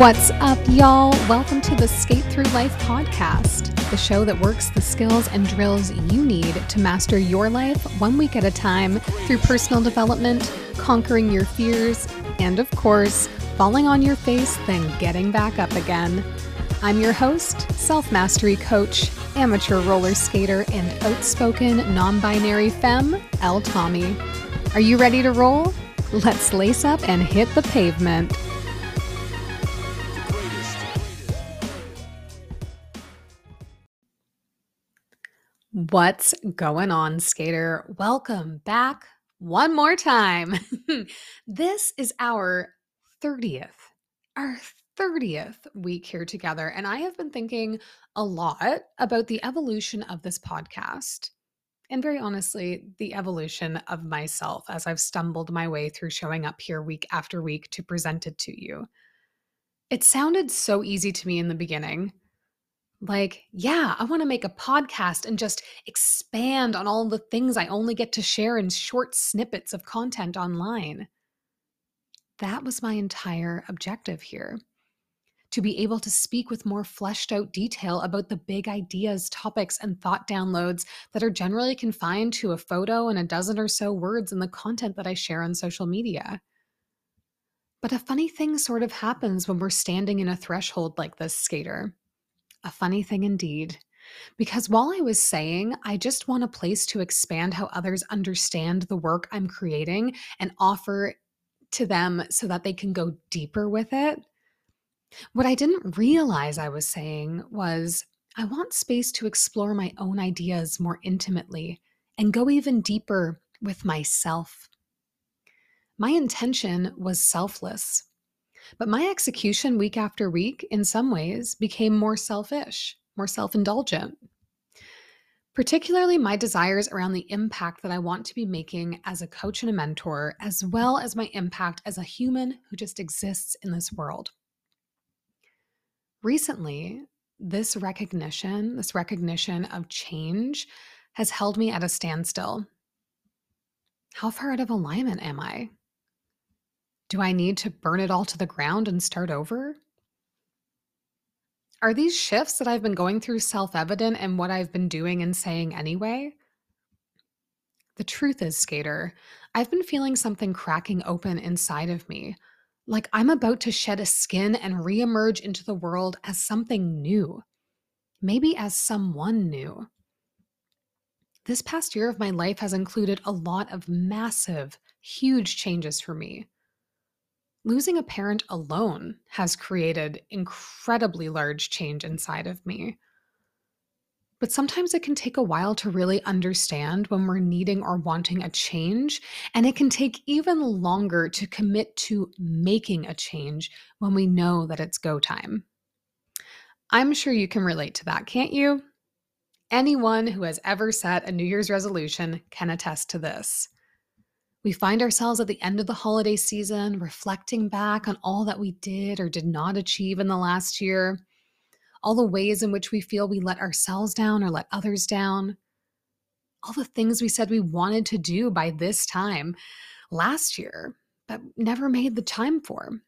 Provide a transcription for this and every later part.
What's up, y'all? Welcome to the Skate Through Life podcast, the show that works the skills and drills you need to master your life one week at a time through personal development, conquering your fears, and of course, falling on your face, then getting back up again. I'm your host, self mastery coach, amateur roller skater, and outspoken non binary femme, Elle Tomie. Are you ready to roll? Let's lace up and hit the pavement. What's going on, skater? Welcome back one more time. this is our 30th, our 30th week here together. And I have been thinking a lot about the evolution of this podcast. And very honestly, the evolution of myself as I've stumbled my way through showing up here week after week to present it to you. It sounded so easy to me in the beginning like, yeah, I want to make a podcast and just expand on all the things I only get to share in short snippets of content online. That was my entire objective here to be able to speak with more fleshed out detail about the big ideas, topics, and thought downloads that are generally confined to a photo and a dozen or so words in the content that I share on social media. But a funny thing sort of happens when we're standing in a threshold like this, skater. A funny thing indeed. Because while I was saying, I just want a place to expand how others understand the work I'm creating and offer to them so that they can go deeper with it, what I didn't realize I was saying was, I want space to explore my own ideas more intimately and go even deeper with myself. My intention was selfless. But my execution week after week, in some ways, became more selfish, more self indulgent. Particularly my desires around the impact that I want to be making as a coach and a mentor, as well as my impact as a human who just exists in this world. Recently, this recognition, this recognition of change, has held me at a standstill. How far out of alignment am I? Do I need to burn it all to the ground and start over? Are these shifts that I've been going through self evident in what I've been doing and saying anyway? The truth is, Skater, I've been feeling something cracking open inside of me, like I'm about to shed a skin and reemerge into the world as something new, maybe as someone new. This past year of my life has included a lot of massive, huge changes for me losing a parent alone has created incredibly large change inside of me. But sometimes it can take a while to really understand when we're needing or wanting a change. And it can take even longer to commit to making a change when we know that it's go time. I'm sure you can relate to that, can't you? Anyone who has ever set a New Year's resolution can attest to this. We find ourselves at the end of the holiday season reflecting back on all that we did or did not achieve in the last year, all the ways in which we feel we let ourselves down or let others down, all the things we said we wanted to do by this time last year, but never made the time for.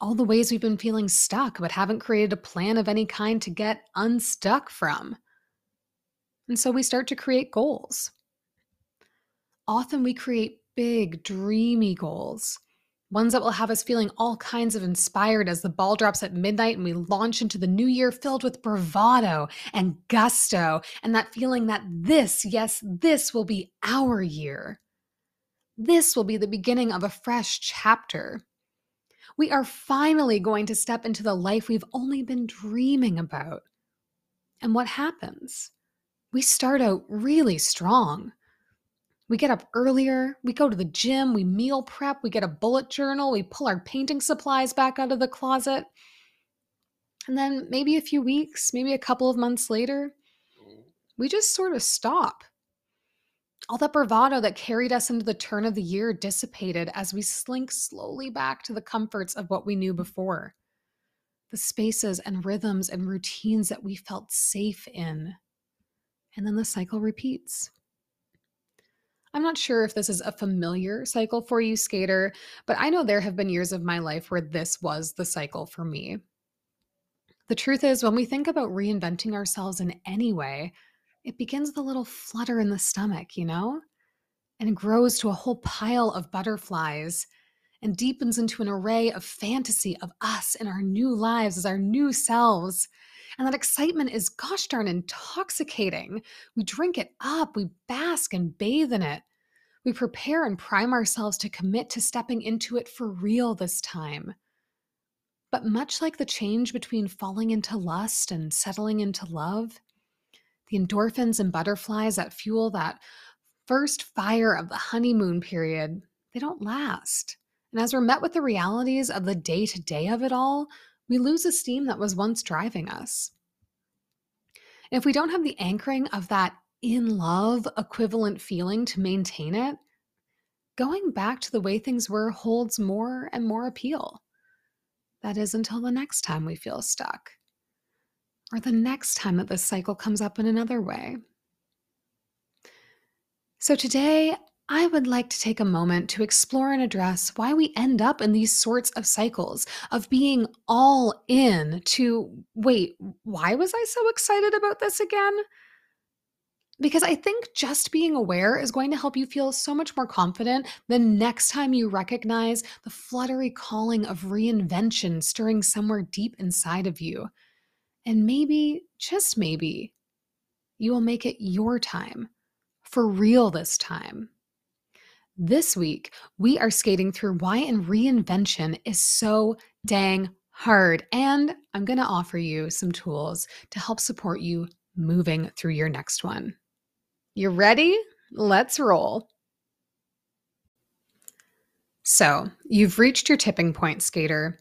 All the ways we've been feeling stuck, but haven't created a plan of any kind to get unstuck from. And so we start to create goals often we create big, dreamy goals, ones that will have us feeling all kinds of inspired as the ball drops at midnight and we launch into the new year filled with bravado and gusto, and that feeling that this, yes, this will be our year. This will be the beginning of a fresh chapter. We are finally going to step into the life we've only been dreaming about. And what happens? We start out really strong. We get up earlier, we go to the gym, we meal prep, we get a bullet journal, we pull our painting supplies back out of the closet. And then maybe a few weeks, maybe a couple of months later, mm. we just sort of stop. All that bravado that carried us into the turn of the year dissipated as we slink slowly back to the comforts of what we knew before. The spaces and rhythms and routines that we felt safe in. And then the cycle repeats. I'm not sure if this is a familiar cycle for you, skater, but I know there have been years of my life where this was the cycle for me. The truth is, when we think about reinventing ourselves in any way, it begins with a little flutter in the stomach, you know? And grows to a whole pile of butterflies and deepens into an array of fantasy of us and our new lives as our new selves. And that excitement is gosh darn intoxicating. We drink it up, we bask and bathe in it. We prepare and prime ourselves to commit to stepping into it for real this time. But much like the change between falling into lust and settling into love, the endorphins and butterflies that fuel that first fire of the honeymoon period, they don't last. And as we're met with the realities of the day to day of it all, we lose the steam that was once driving us. And if we don't have the anchoring of that in love equivalent feeling to maintain it, going back to the way things were holds more and more appeal. That is until the next time we feel stuck, or the next time that this cycle comes up in another way. So, today I would like to take a moment to explore and address why we end up in these sorts of cycles of being all in to wait, why was I so excited about this again? Because I think just being aware is going to help you feel so much more confident the next time you recognize the fluttery calling of reinvention stirring somewhere deep inside of you. And maybe, just maybe, you will make it your time, for real this time. This week, we are skating through why in reinvention is so dang hard. And I'm going to offer you some tools to help support you moving through your next one. You ready? Let's roll. So, you've reached your tipping point, skater.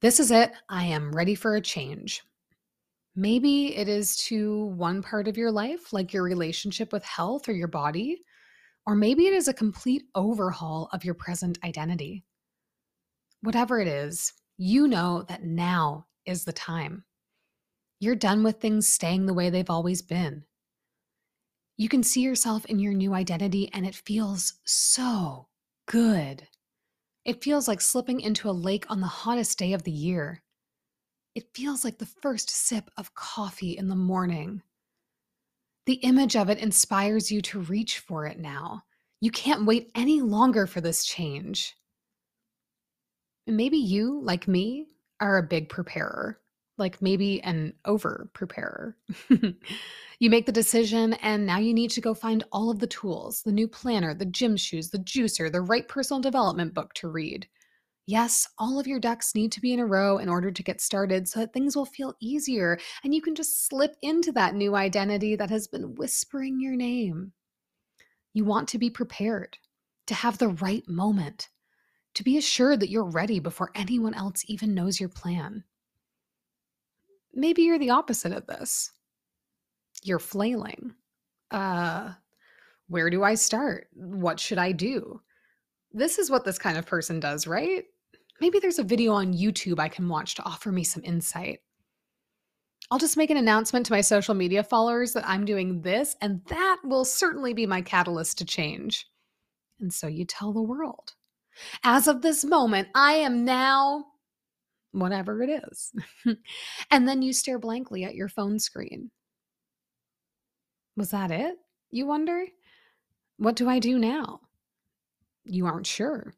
This is it. I am ready for a change. Maybe it is to one part of your life, like your relationship with health or your body, or maybe it is a complete overhaul of your present identity. Whatever it is, you know that now is the time. You're done with things staying the way they've always been. You can see yourself in your new identity, and it feels so good. It feels like slipping into a lake on the hottest day of the year. It feels like the first sip of coffee in the morning. The image of it inspires you to reach for it now. You can't wait any longer for this change. Maybe you, like me, are a big preparer like maybe an over preparer. you make the decision, and now you need to go find all of the tools the new planner, the gym shoes, the juicer, the right personal development book to read. Yes, all of your ducks need to be in a row in order to get started so that things will feel easier and you can just slip into that new identity that has been whispering your name. You want to be prepared, to have the right moment, to be assured that you're ready before anyone else even knows your plan. Maybe you're the opposite of this. You're flailing. Uh, where do I start? What should I do? This is what this kind of person does, right? Maybe there's a video on YouTube I can watch to offer me some insight. I'll just make an announcement to my social media followers that I'm doing this, and that will certainly be my catalyst to change. And so you tell the world. As of this moment, I am now whatever it is. and then you stare blankly at your phone screen. Was that it? You wonder? What do I do now? You aren't sure.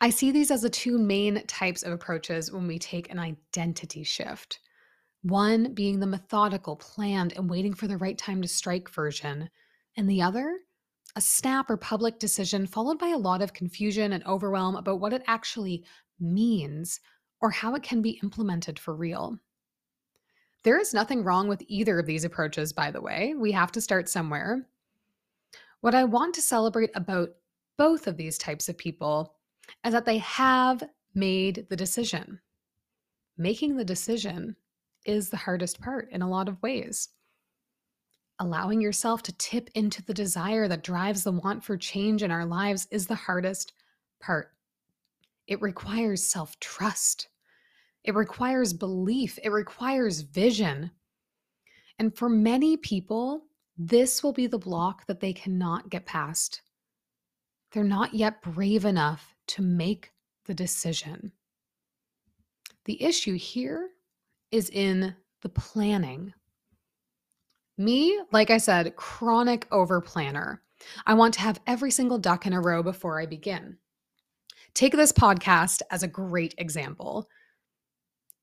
I see these as the two main types of approaches when we take an identity shift. One being the methodical, planned, and waiting for the right time to strike version, and the other, a snap or public decision followed by a lot of confusion and overwhelm about what it actually means or how it can be implemented for real. There is nothing wrong with either of these approaches, by the way. We have to start somewhere. What I want to celebrate about both of these types of people is that they have made the decision. Making the decision is the hardest part in a lot of ways. Allowing yourself to tip into the desire that drives the want for change in our lives is the hardest part. It requires self trust. It requires belief. It requires vision. And for many people, this will be the block that they cannot get past. They're not yet brave enough to make the decision. The issue here is in the planning. Me, like I said, chronic over planner. I want to have every single duck in a row before I begin. Take this podcast as a great example.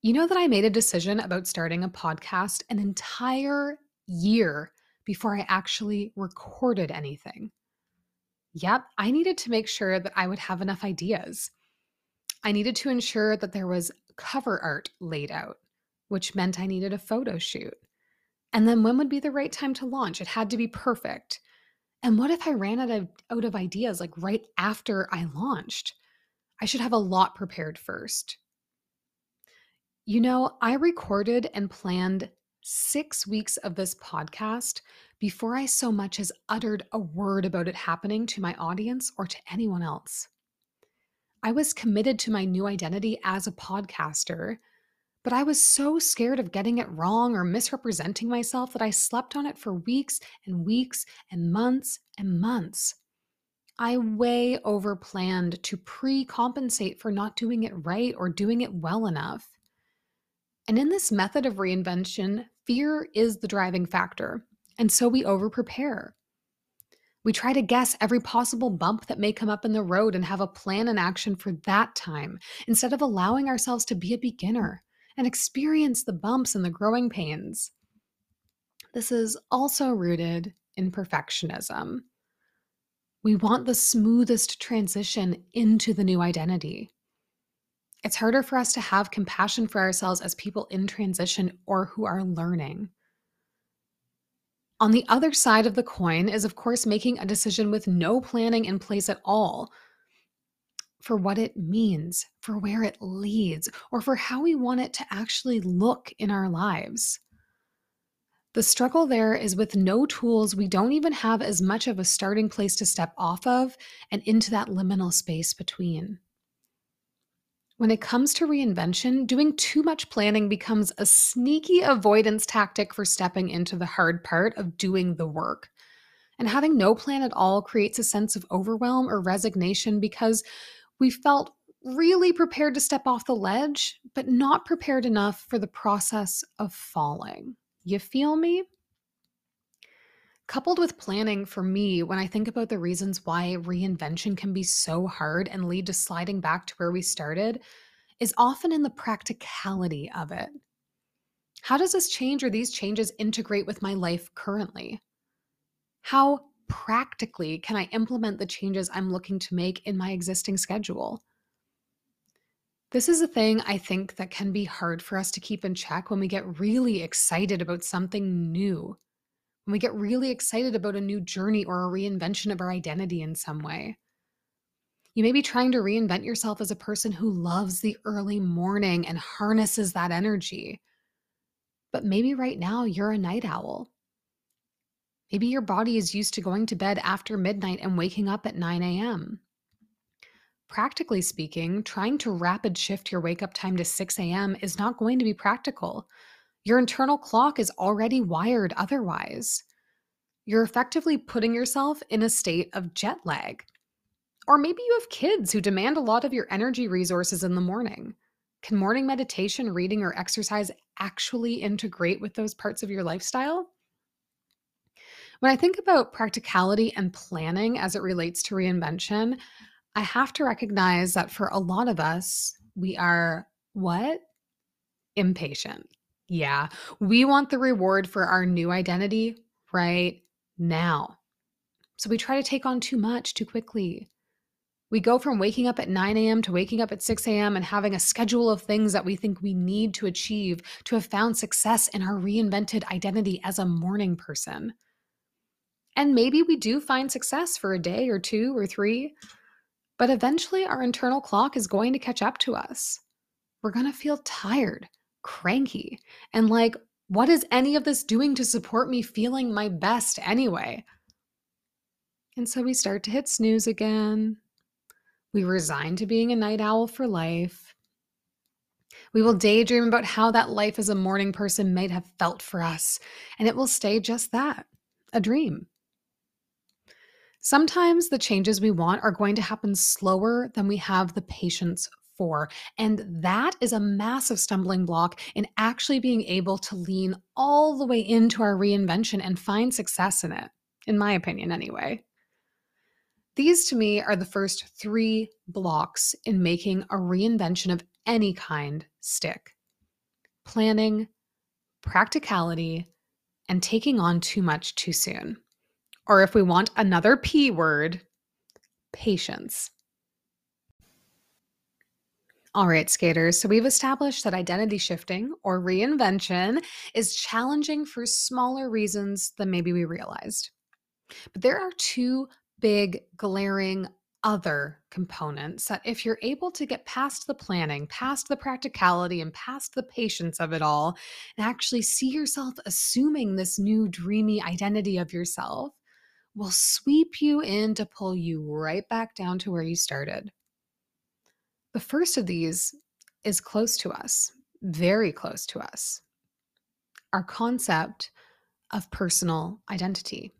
You know that I made a decision about starting a podcast an entire year before I actually recorded anything. Yep, I needed to make sure that I would have enough ideas. I needed to ensure that there was cover art laid out, which meant I needed a photo shoot. And then when would be the right time to launch? It had to be perfect. And what if I ran out of, out of ideas like right after I launched? I should have a lot prepared first. You know, I recorded and planned six weeks of this podcast before I so much as uttered a word about it happening to my audience or to anyone else. I was committed to my new identity as a podcaster, but I was so scared of getting it wrong or misrepresenting myself that I slept on it for weeks and weeks and months and months. I way over planned to pre compensate for not doing it right or doing it well enough. And in this method of reinvention, fear is the driving factor. And so we over prepare. We try to guess every possible bump that may come up in the road and have a plan and action for that time instead of allowing ourselves to be a beginner and experience the bumps and the growing pains. This is also rooted in perfectionism. We want the smoothest transition into the new identity. It's harder for us to have compassion for ourselves as people in transition or who are learning. On the other side of the coin is, of course, making a decision with no planning in place at all for what it means, for where it leads, or for how we want it to actually look in our lives. The struggle there is with no tools, we don't even have as much of a starting place to step off of and into that liminal space between. When it comes to reinvention, doing too much planning becomes a sneaky avoidance tactic for stepping into the hard part of doing the work. And having no plan at all creates a sense of overwhelm or resignation because we felt really prepared to step off the ledge, but not prepared enough for the process of falling. You feel me? Coupled with planning for me, when I think about the reasons why reinvention can be so hard and lead to sliding back to where we started, is often in the practicality of it. How does this change or these changes integrate with my life currently? How practically can I implement the changes I'm looking to make in my existing schedule? This is a thing I think that can be hard for us to keep in check when we get really excited about something new when we get really excited about a new journey or a reinvention of our identity in some way. You may be trying to reinvent yourself as a person who loves the early morning and harnesses that energy. But maybe right now you're a night owl. Maybe your body is used to going to bed after midnight and waking up at 9 a.m. Practically speaking, trying to rapid shift your wake up time to 6 a.m. is not going to be practical your internal clock is already wired otherwise. You're effectively putting yourself in a state of jet lag. Or maybe you have kids who demand a lot of your energy resources in the morning. Can morning meditation, reading, or exercise actually integrate with those parts of your lifestyle? When I think about practicality and planning as it relates to reinvention, I have to recognize that for a lot of us, we are what? Impatient. Yeah, we want the reward for our new identity right now. So we try to take on too much too quickly. We go from waking up at 9 a.m. to waking up at 6 a.m. and having a schedule of things that we think we need to achieve to have found success in our reinvented identity as a morning person. And maybe we do find success for a day or two or three, but eventually our internal clock is going to catch up to us. We're going to feel tired cranky and like, what is any of this doing to support me feeling my best anyway? And so we start to hit snooze again. We resign to being a night owl for life. We will daydream about how that life as a morning person might have felt for us, and it will stay just that a dream. Sometimes the changes we want are going to happen slower than we have the patience for. And that is a massive stumbling block in actually being able to lean all the way into our reinvention and find success in it, in my opinion, anyway. These to me are the first three blocks in making a reinvention of any kind stick planning, practicality, and taking on too much too soon. Or if we want another P word, patience. All right, skaters. So we've established that identity shifting or reinvention is challenging for smaller reasons than maybe we realized. But there are two big, glaring other components that if you're able to get past the planning, past the practicality, and past the patience of it all, and actually see yourself assuming this new dreamy identity of yourself, will sweep you in to pull you right back down to where you started. The first of these is close to us, very close to us. Our concept of personal identity.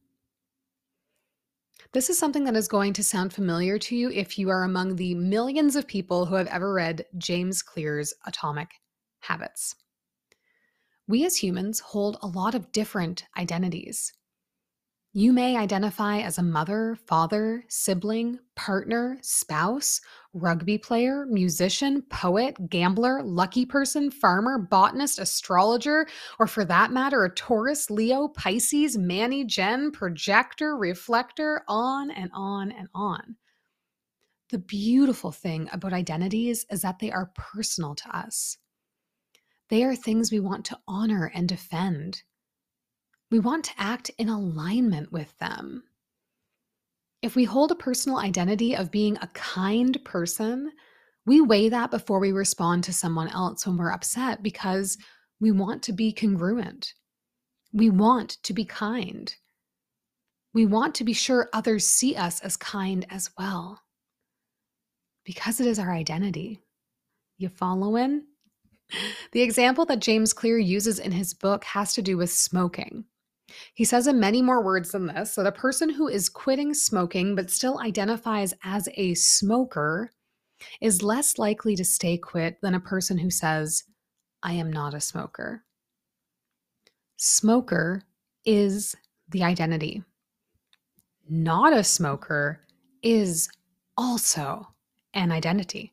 This is something that is going to sound familiar to you if you are among the millions of people who have ever read James Clear's Atomic Habits. We as humans hold a lot of different identities. You may identify as a mother, father, sibling, partner, spouse, rugby player, musician, poet, gambler, lucky person, farmer, botanist, astrologer, or for that matter, a Taurus, Leo, Pisces, Manny, Gen, projector, reflector, on and on and on. The beautiful thing about identities is that they are personal to us. They are things we want to honor and defend. We want to act in alignment with them. If we hold a personal identity of being a kind person, we weigh that before we respond to someone else when we're upset because we want to be congruent. We want to be kind. We want to be sure others see us as kind as well because it is our identity. You following? The example that James Clear uses in his book has to do with smoking. He says in many more words than this that a person who is quitting smoking but still identifies as a smoker is less likely to stay quit than a person who says, I am not a smoker. Smoker is the identity. Not a smoker is also an identity.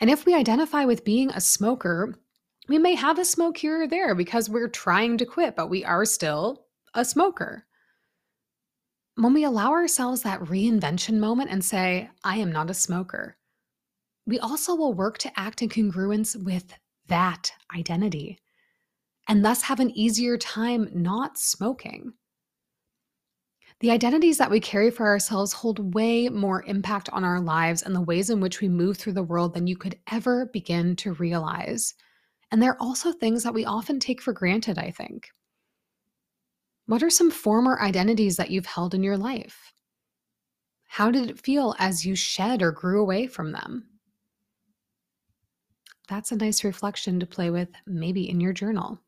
And if we identify with being a smoker, we may have a smoke here or there because we're trying to quit, but we are still a smoker. When we allow ourselves that reinvention moment and say, I am not a smoker, we also will work to act in congruence with that identity and thus have an easier time not smoking. The identities that we carry for ourselves hold way more impact on our lives and the ways in which we move through the world than you could ever begin to realize. And they're also things that we often take for granted, I think. What are some former identities that you've held in your life? How did it feel as you shed or grew away from them? That's a nice reflection to play with, maybe in your journal.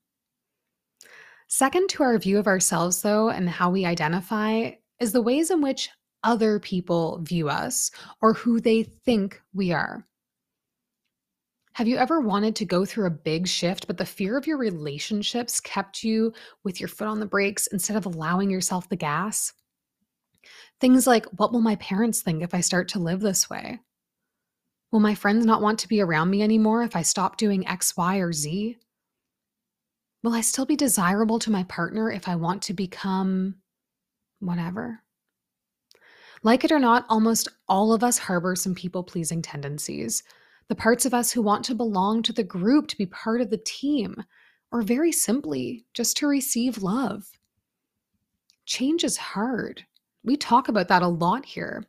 Second to our view of ourselves, though, and how we identify, is the ways in which other people view us or who they think we are. Have you ever wanted to go through a big shift, but the fear of your relationships kept you with your foot on the brakes instead of allowing yourself the gas? Things like, what will my parents think if I start to live this way? Will my friends not want to be around me anymore if I stop doing X, Y, or Z? Will I still be desirable to my partner if I want to become whatever? Like it or not, almost all of us harbor some people pleasing tendencies the parts of us who want to belong to the group, to be part of the team, or very simply, just to receive love. Change is hard. We talk about that a lot here.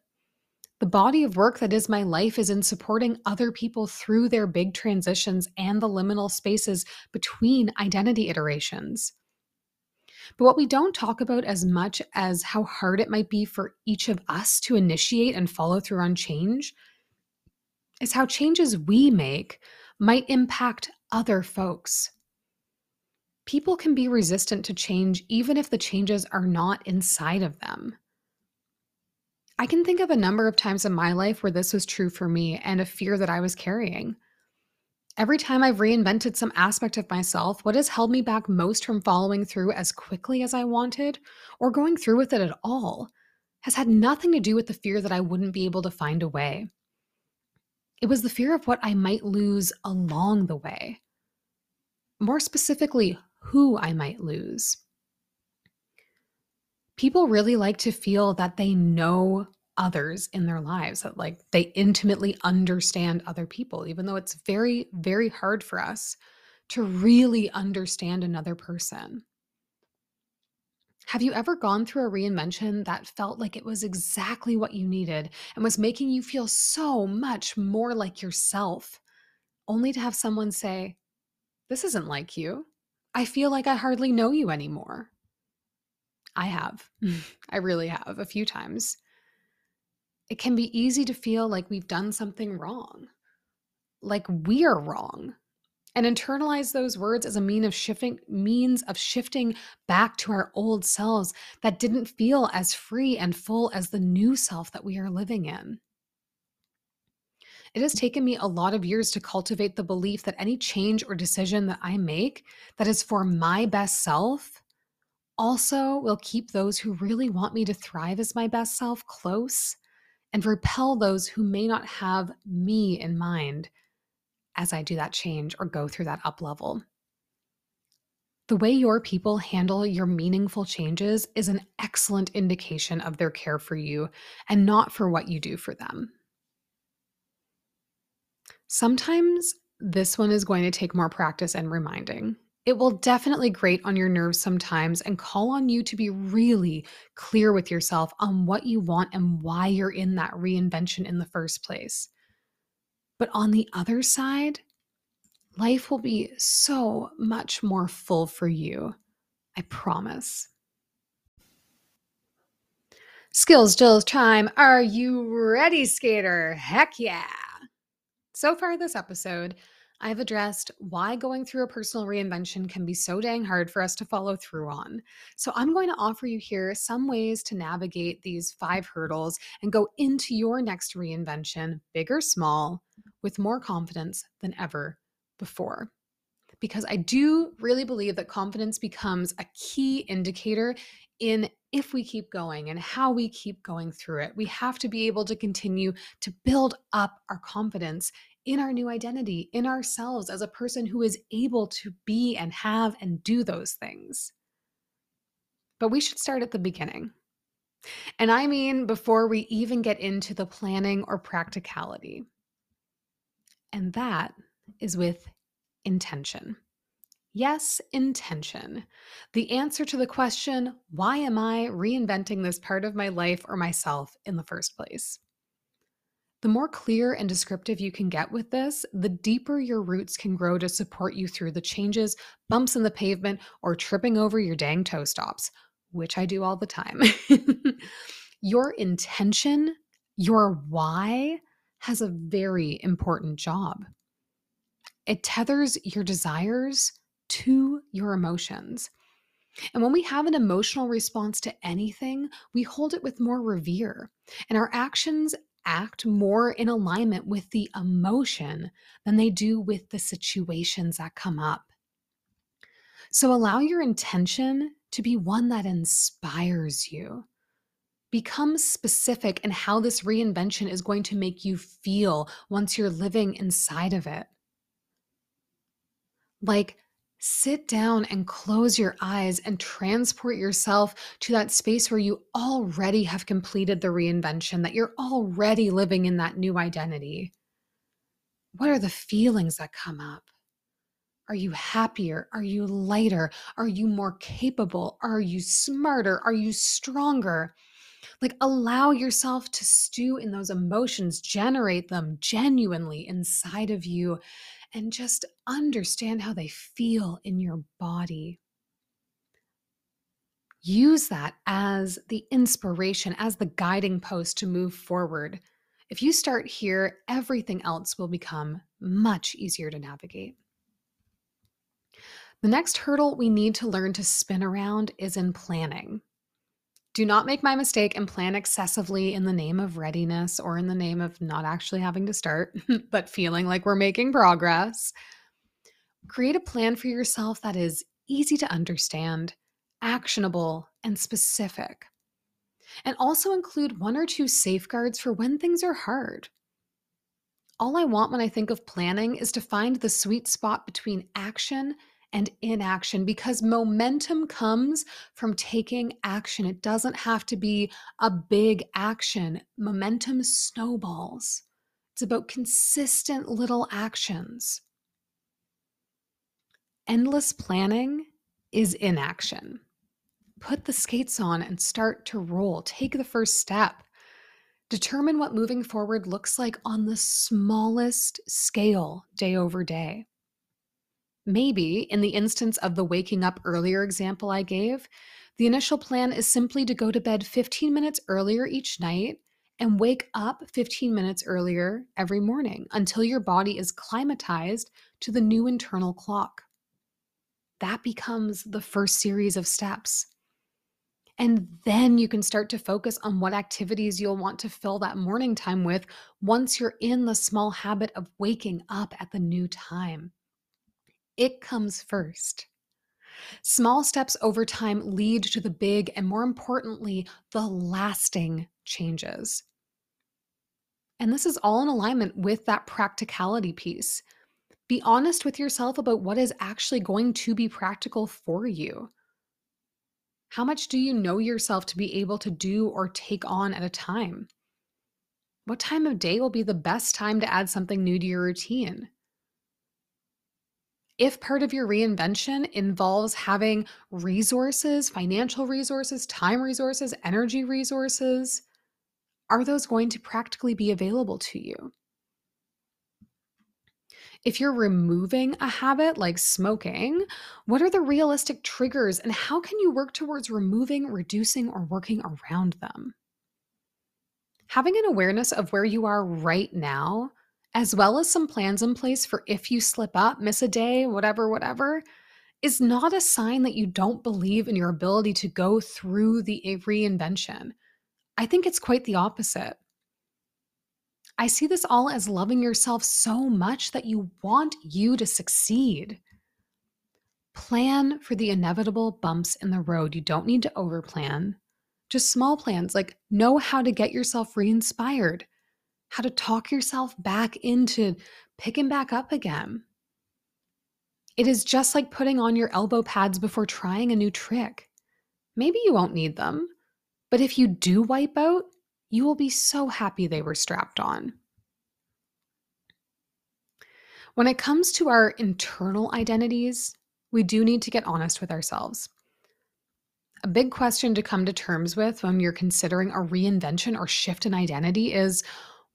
The body of work that is my life is in supporting other people through their big transitions and the liminal spaces between identity iterations. But what we don't talk about as much as how hard it might be for each of us to initiate and follow through on change is how changes we make might impact other folks. People can be resistant to change even if the changes are not inside of them. I can think of a number of times in my life where this was true for me and a fear that I was carrying. Every time I've reinvented some aspect of myself, what has held me back most from following through as quickly as I wanted or going through with it at all has had nothing to do with the fear that I wouldn't be able to find a way. It was the fear of what I might lose along the way. More specifically, who I might lose. People really like to feel that they know others in their lives, that like they intimately understand other people, even though it's very, very hard for us to really understand another person. Have you ever gone through a reinvention that felt like it was exactly what you needed and was making you feel so much more like yourself, only to have someone say, This isn't like you. I feel like I hardly know you anymore. I have. I really have a few times it can be easy to feel like we've done something wrong, like we're wrong. And internalize those words as a mean of shifting means of shifting back to our old selves that didn't feel as free and full as the new self that we are living in. It has taken me a lot of years to cultivate the belief that any change or decision that I make that is for my best self also will keep those who really want me to thrive as my best self close and repel those who may not have me in mind as I do that change or go through that up level. The way your people handle your meaningful changes is an excellent indication of their care for you and not for what you do for them. Sometimes this one is going to take more practice and reminding. It will definitely grate on your nerves sometimes and call on you to be really clear with yourself on what you want and why you're in that reinvention in the first place. But on the other side, life will be so much more full for you. I promise. Skills Jills time. Are you ready, skater? Heck yeah. So far, this episode, I've addressed why going through a personal reinvention can be so dang hard for us to follow through on. So, I'm going to offer you here some ways to navigate these five hurdles and go into your next reinvention, big or small, with more confidence than ever before. Because I do really believe that confidence becomes a key indicator in if we keep going and how we keep going through it. We have to be able to continue to build up our confidence in our new identity, in ourselves as a person who is able to be and have and do those things. But we should start at the beginning. And I mean, before we even get into the planning or practicality. And that is with intention. Yes, intention. The answer to the question, why am I reinventing this part of my life or myself in the first place? The more clear and descriptive you can get with this, the deeper your roots can grow to support you through the changes, bumps in the pavement, or tripping over your dang toe stops, which I do all the time. your intention, your why, has a very important job. It tethers your desires to your emotions. And when we have an emotional response to anything, we hold it with more revere. And our actions act more in alignment with the emotion than they do with the situations that come up. So allow your intention to be one that inspires you. Become specific in how this reinvention is going to make you feel once you're living inside of it. Like, Sit down and close your eyes and transport yourself to that space where you already have completed the reinvention, that you're already living in that new identity. What are the feelings that come up? Are you happier? Are you lighter? Are you more capable? Are you smarter? Are you stronger? Like, allow yourself to stew in those emotions, generate them genuinely inside of you, and just understand how they feel in your body. Use that as the inspiration, as the guiding post to move forward. If you start here, everything else will become much easier to navigate. The next hurdle we need to learn to spin around is in planning. Do not make my mistake and plan excessively in the name of readiness or in the name of not actually having to start, but feeling like we're making progress. Create a plan for yourself that is easy to understand, actionable, and specific. And also include one or two safeguards for when things are hard. All I want when I think of planning is to find the sweet spot between action and inaction because momentum comes from taking action. It doesn't have to be a big action, momentum snowballs. It's about consistent little actions. Endless planning is inaction. Put the skates on and start to roll. Take the first step. Determine what moving forward looks like on the smallest scale day over day. Maybe, in the instance of the waking up earlier example I gave, the initial plan is simply to go to bed 15 minutes earlier each night and wake up 15 minutes earlier every morning until your body is climatized to the new internal clock. That becomes the first series of steps. And then you can start to focus on what activities you'll want to fill that morning time with once you're in the small habit of waking up at the new time. It comes first. Small steps over time lead to the big and, more importantly, the lasting changes. And this is all in alignment with that practicality piece. Be honest with yourself about what is actually going to be practical for you. How much do you know yourself to be able to do or take on at a time? What time of day will be the best time to add something new to your routine? If part of your reinvention involves having resources, financial resources, time resources, energy resources, are those going to practically be available to you? If you're removing a habit like smoking, what are the realistic triggers and how can you work towards removing, reducing, or working around them? Having an awareness of where you are right now as well as some plans in place for if you slip up, miss a day, whatever, whatever, is not a sign that you don't believe in your ability to go through the reinvention. I think it's quite the opposite. I see this all as loving yourself so much that you want you to succeed. Plan for the inevitable bumps in the road. You don't need to overplan. Just small plans like know how to get yourself re inspired how to talk yourself back into picking back up again. It is just like putting on your elbow pads before trying a new trick. Maybe you won't need them, but if you do wipe out, you will be so happy they were strapped on. When it comes to our internal identities, we do need to get honest with ourselves. A big question to come to terms with when you're considering a reinvention or shift in identity is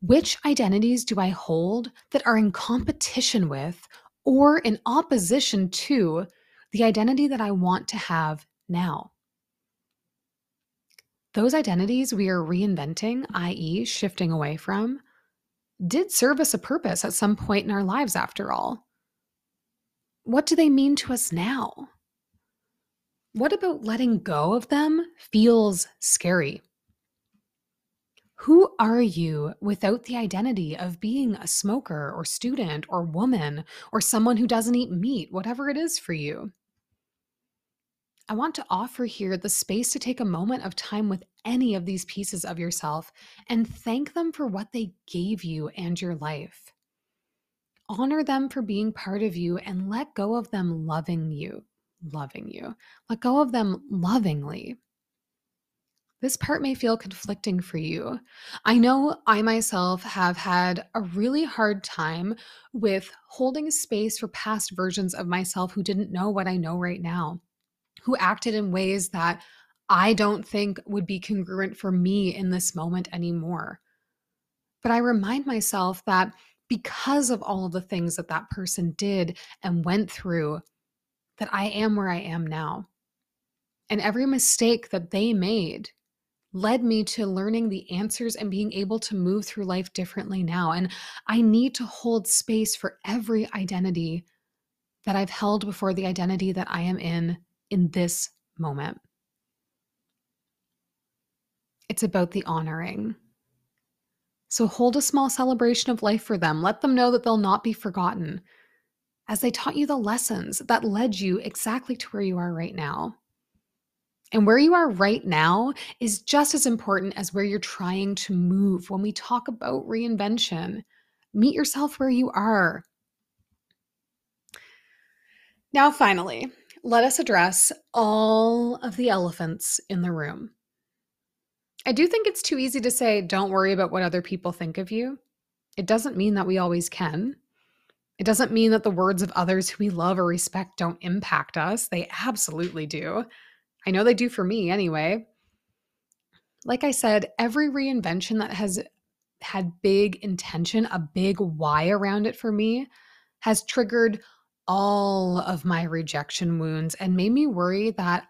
which identities do I hold that are in competition with or in opposition to the identity that I want to have now? Those identities we are reinventing, i.e., shifting away from, did serve us a purpose at some point in our lives, after all. What do they mean to us now? What about letting go of them feels scary? Who are you without the identity of being a smoker or student or woman or someone who doesn't eat meat, whatever it is for you? I want to offer here the space to take a moment of time with any of these pieces of yourself and thank them for what they gave you and your life. Honor them for being part of you and let go of them loving you, loving you. Let go of them lovingly. This part may feel conflicting for you. I know I myself have had a really hard time with holding space for past versions of myself who didn't know what I know right now, who acted in ways that I don't think would be congruent for me in this moment anymore. But I remind myself that because of all of the things that that person did and went through, that I am where I am now. And every mistake that they made led me to learning the answers and being able to move through life differently now. And I need to hold space for every identity that I've held before the identity that I am in in this moment. It's about the honoring. So hold a small celebration of life for them. Let them know that they'll not be forgotten as they taught you the lessons that led you exactly to where you are right now. And where you are right now is just as important as where you're trying to move when we talk about reinvention. Meet yourself where you are. Now, finally, let us address all of the elephants in the room. I do think it's too easy to say, don't worry about what other people think of you. It doesn't mean that we always can. It doesn't mean that the words of others who we love or respect don't impact us. They absolutely do. I know they do for me anyway. Like I said, every reinvention that has had big intention, a big why around it for me, has triggered all of my rejection wounds and made me worry that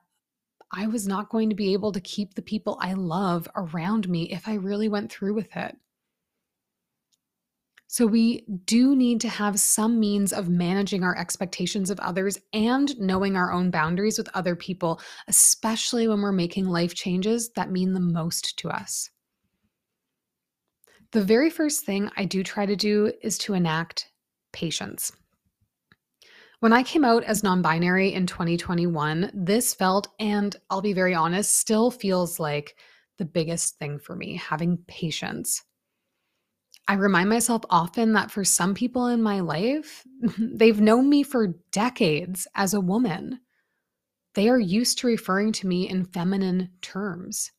I was not going to be able to keep the people I love around me if I really went through with it. So, we do need to have some means of managing our expectations of others and knowing our own boundaries with other people, especially when we're making life changes that mean the most to us. The very first thing I do try to do is to enact patience. When I came out as non binary in 2021, this felt, and I'll be very honest, still feels like the biggest thing for me having patience. I remind myself often that for some people in my life, they've known me for decades as a woman. They are used to referring to me in feminine terms.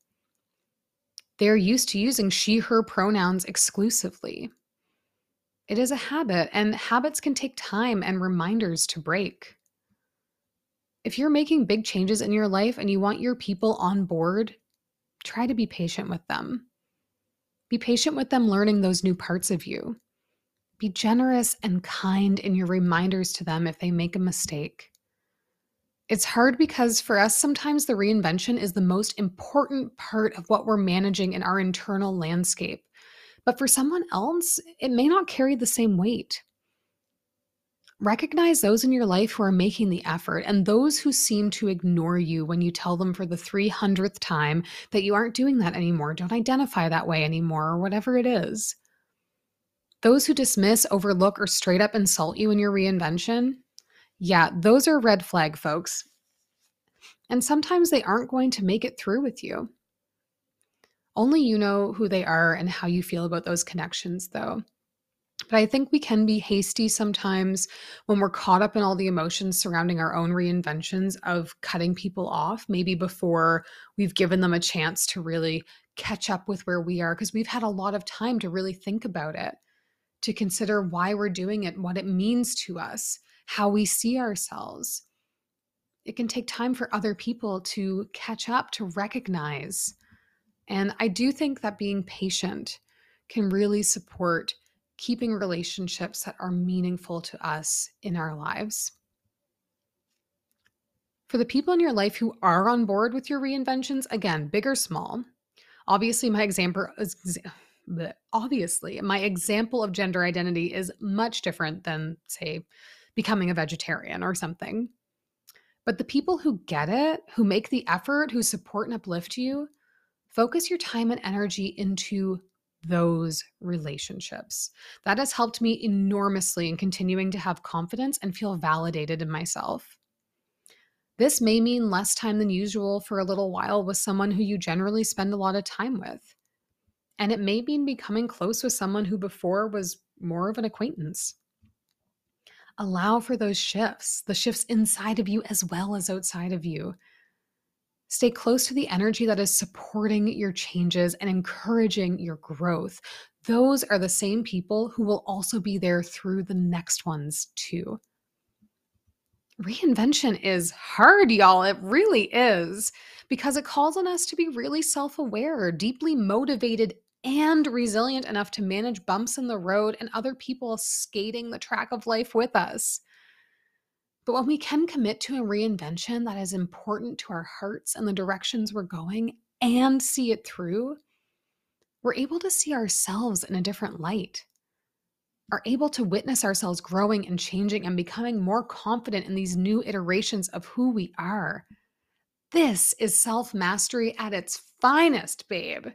They are used to using she, her pronouns exclusively. It is a habit, and habits can take time and reminders to break. If you're making big changes in your life and you want your people on board, try to be patient with them. Be patient with them learning those new parts of you. Be generous and kind in your reminders to them if they make a mistake. It's hard because for us, sometimes the reinvention is the most important part of what we're managing in our internal landscape. But for someone else, it may not carry the same weight. Recognize those in your life who are making the effort and those who seem to ignore you when you tell them for the 300th time that you aren't doing that anymore, don't identify that way anymore, or whatever it is. Those who dismiss, overlook, or straight up insult you in your reinvention, yeah, those are red flag folks. And sometimes they aren't going to make it through with you. Only you know who they are and how you feel about those connections, though. But I think we can be hasty sometimes when we're caught up in all the emotions surrounding our own reinventions of cutting people off, maybe before we've given them a chance to really catch up with where we are, because we've had a lot of time to really think about it, to consider why we're doing it, what it means to us, how we see ourselves. It can take time for other people to catch up, to recognize. And I do think that being patient can really support keeping relationships that are meaningful to us in our lives. For the people in your life who are on board with your reinventions, again, big or small, obviously my example is obviously my example of gender identity is much different than say becoming a vegetarian or something. But the people who get it, who make the effort, who support and uplift you, focus your time and energy into those relationships. That has helped me enormously in continuing to have confidence and feel validated in myself. This may mean less time than usual for a little while with someone who you generally spend a lot of time with. And it may mean becoming close with someone who before was more of an acquaintance. Allow for those shifts, the shifts inside of you as well as outside of you. Stay close to the energy that is supporting your changes and encouraging your growth. Those are the same people who will also be there through the next ones, too. Reinvention is hard, y'all. It really is because it calls on us to be really self aware, deeply motivated, and resilient enough to manage bumps in the road and other people skating the track of life with us. But when we can commit to a reinvention that is important to our hearts and the directions we're going and see it through, we're able to see ourselves in a different light. are able to witness ourselves growing and changing and becoming more confident in these new iterations of who we are. This is self mastery at its finest, babe.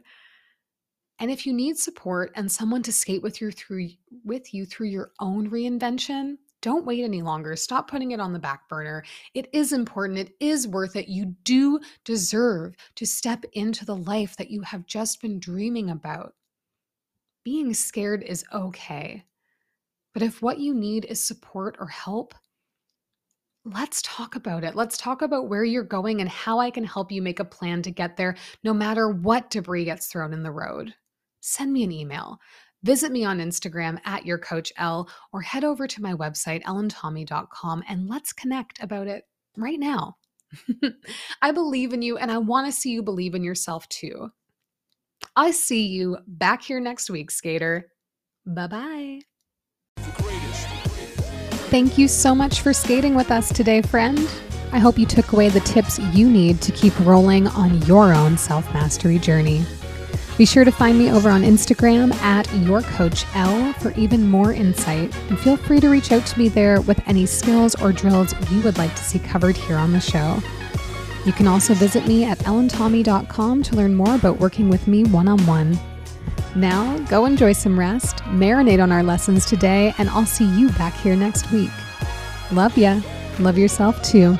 And if you need support and someone to skate with you through with you through your own reinvention, don't wait any longer. Stop putting it on the back burner. It is important. It is worth it. You do deserve to step into the life that you have just been dreaming about. Being scared is okay. But if what you need is support or help, let's talk about it. Let's talk about where you're going and how I can help you make a plan to get there, no matter what debris gets thrown in the road. Send me an email. Visit me on Instagram at your coach Elle or head over to my website, ellentomie.com, and let's connect about it right now. I believe in you and I want to see you believe in yourself too. I see you back here next week, skater. Bye bye. Thank you so much for skating with us today, friend. I hope you took away the tips you need to keep rolling on your own self mastery journey. Be sure to find me over on Instagram at your coach YourCoachElle for even more insight, and feel free to reach out to me there with any skills or drills you would like to see covered here on the show. You can also visit me at ellentomie.com to learn more about working with me one on one. Now, go enjoy some rest, marinate on our lessons today, and I'll see you back here next week. Love ya. Love yourself too.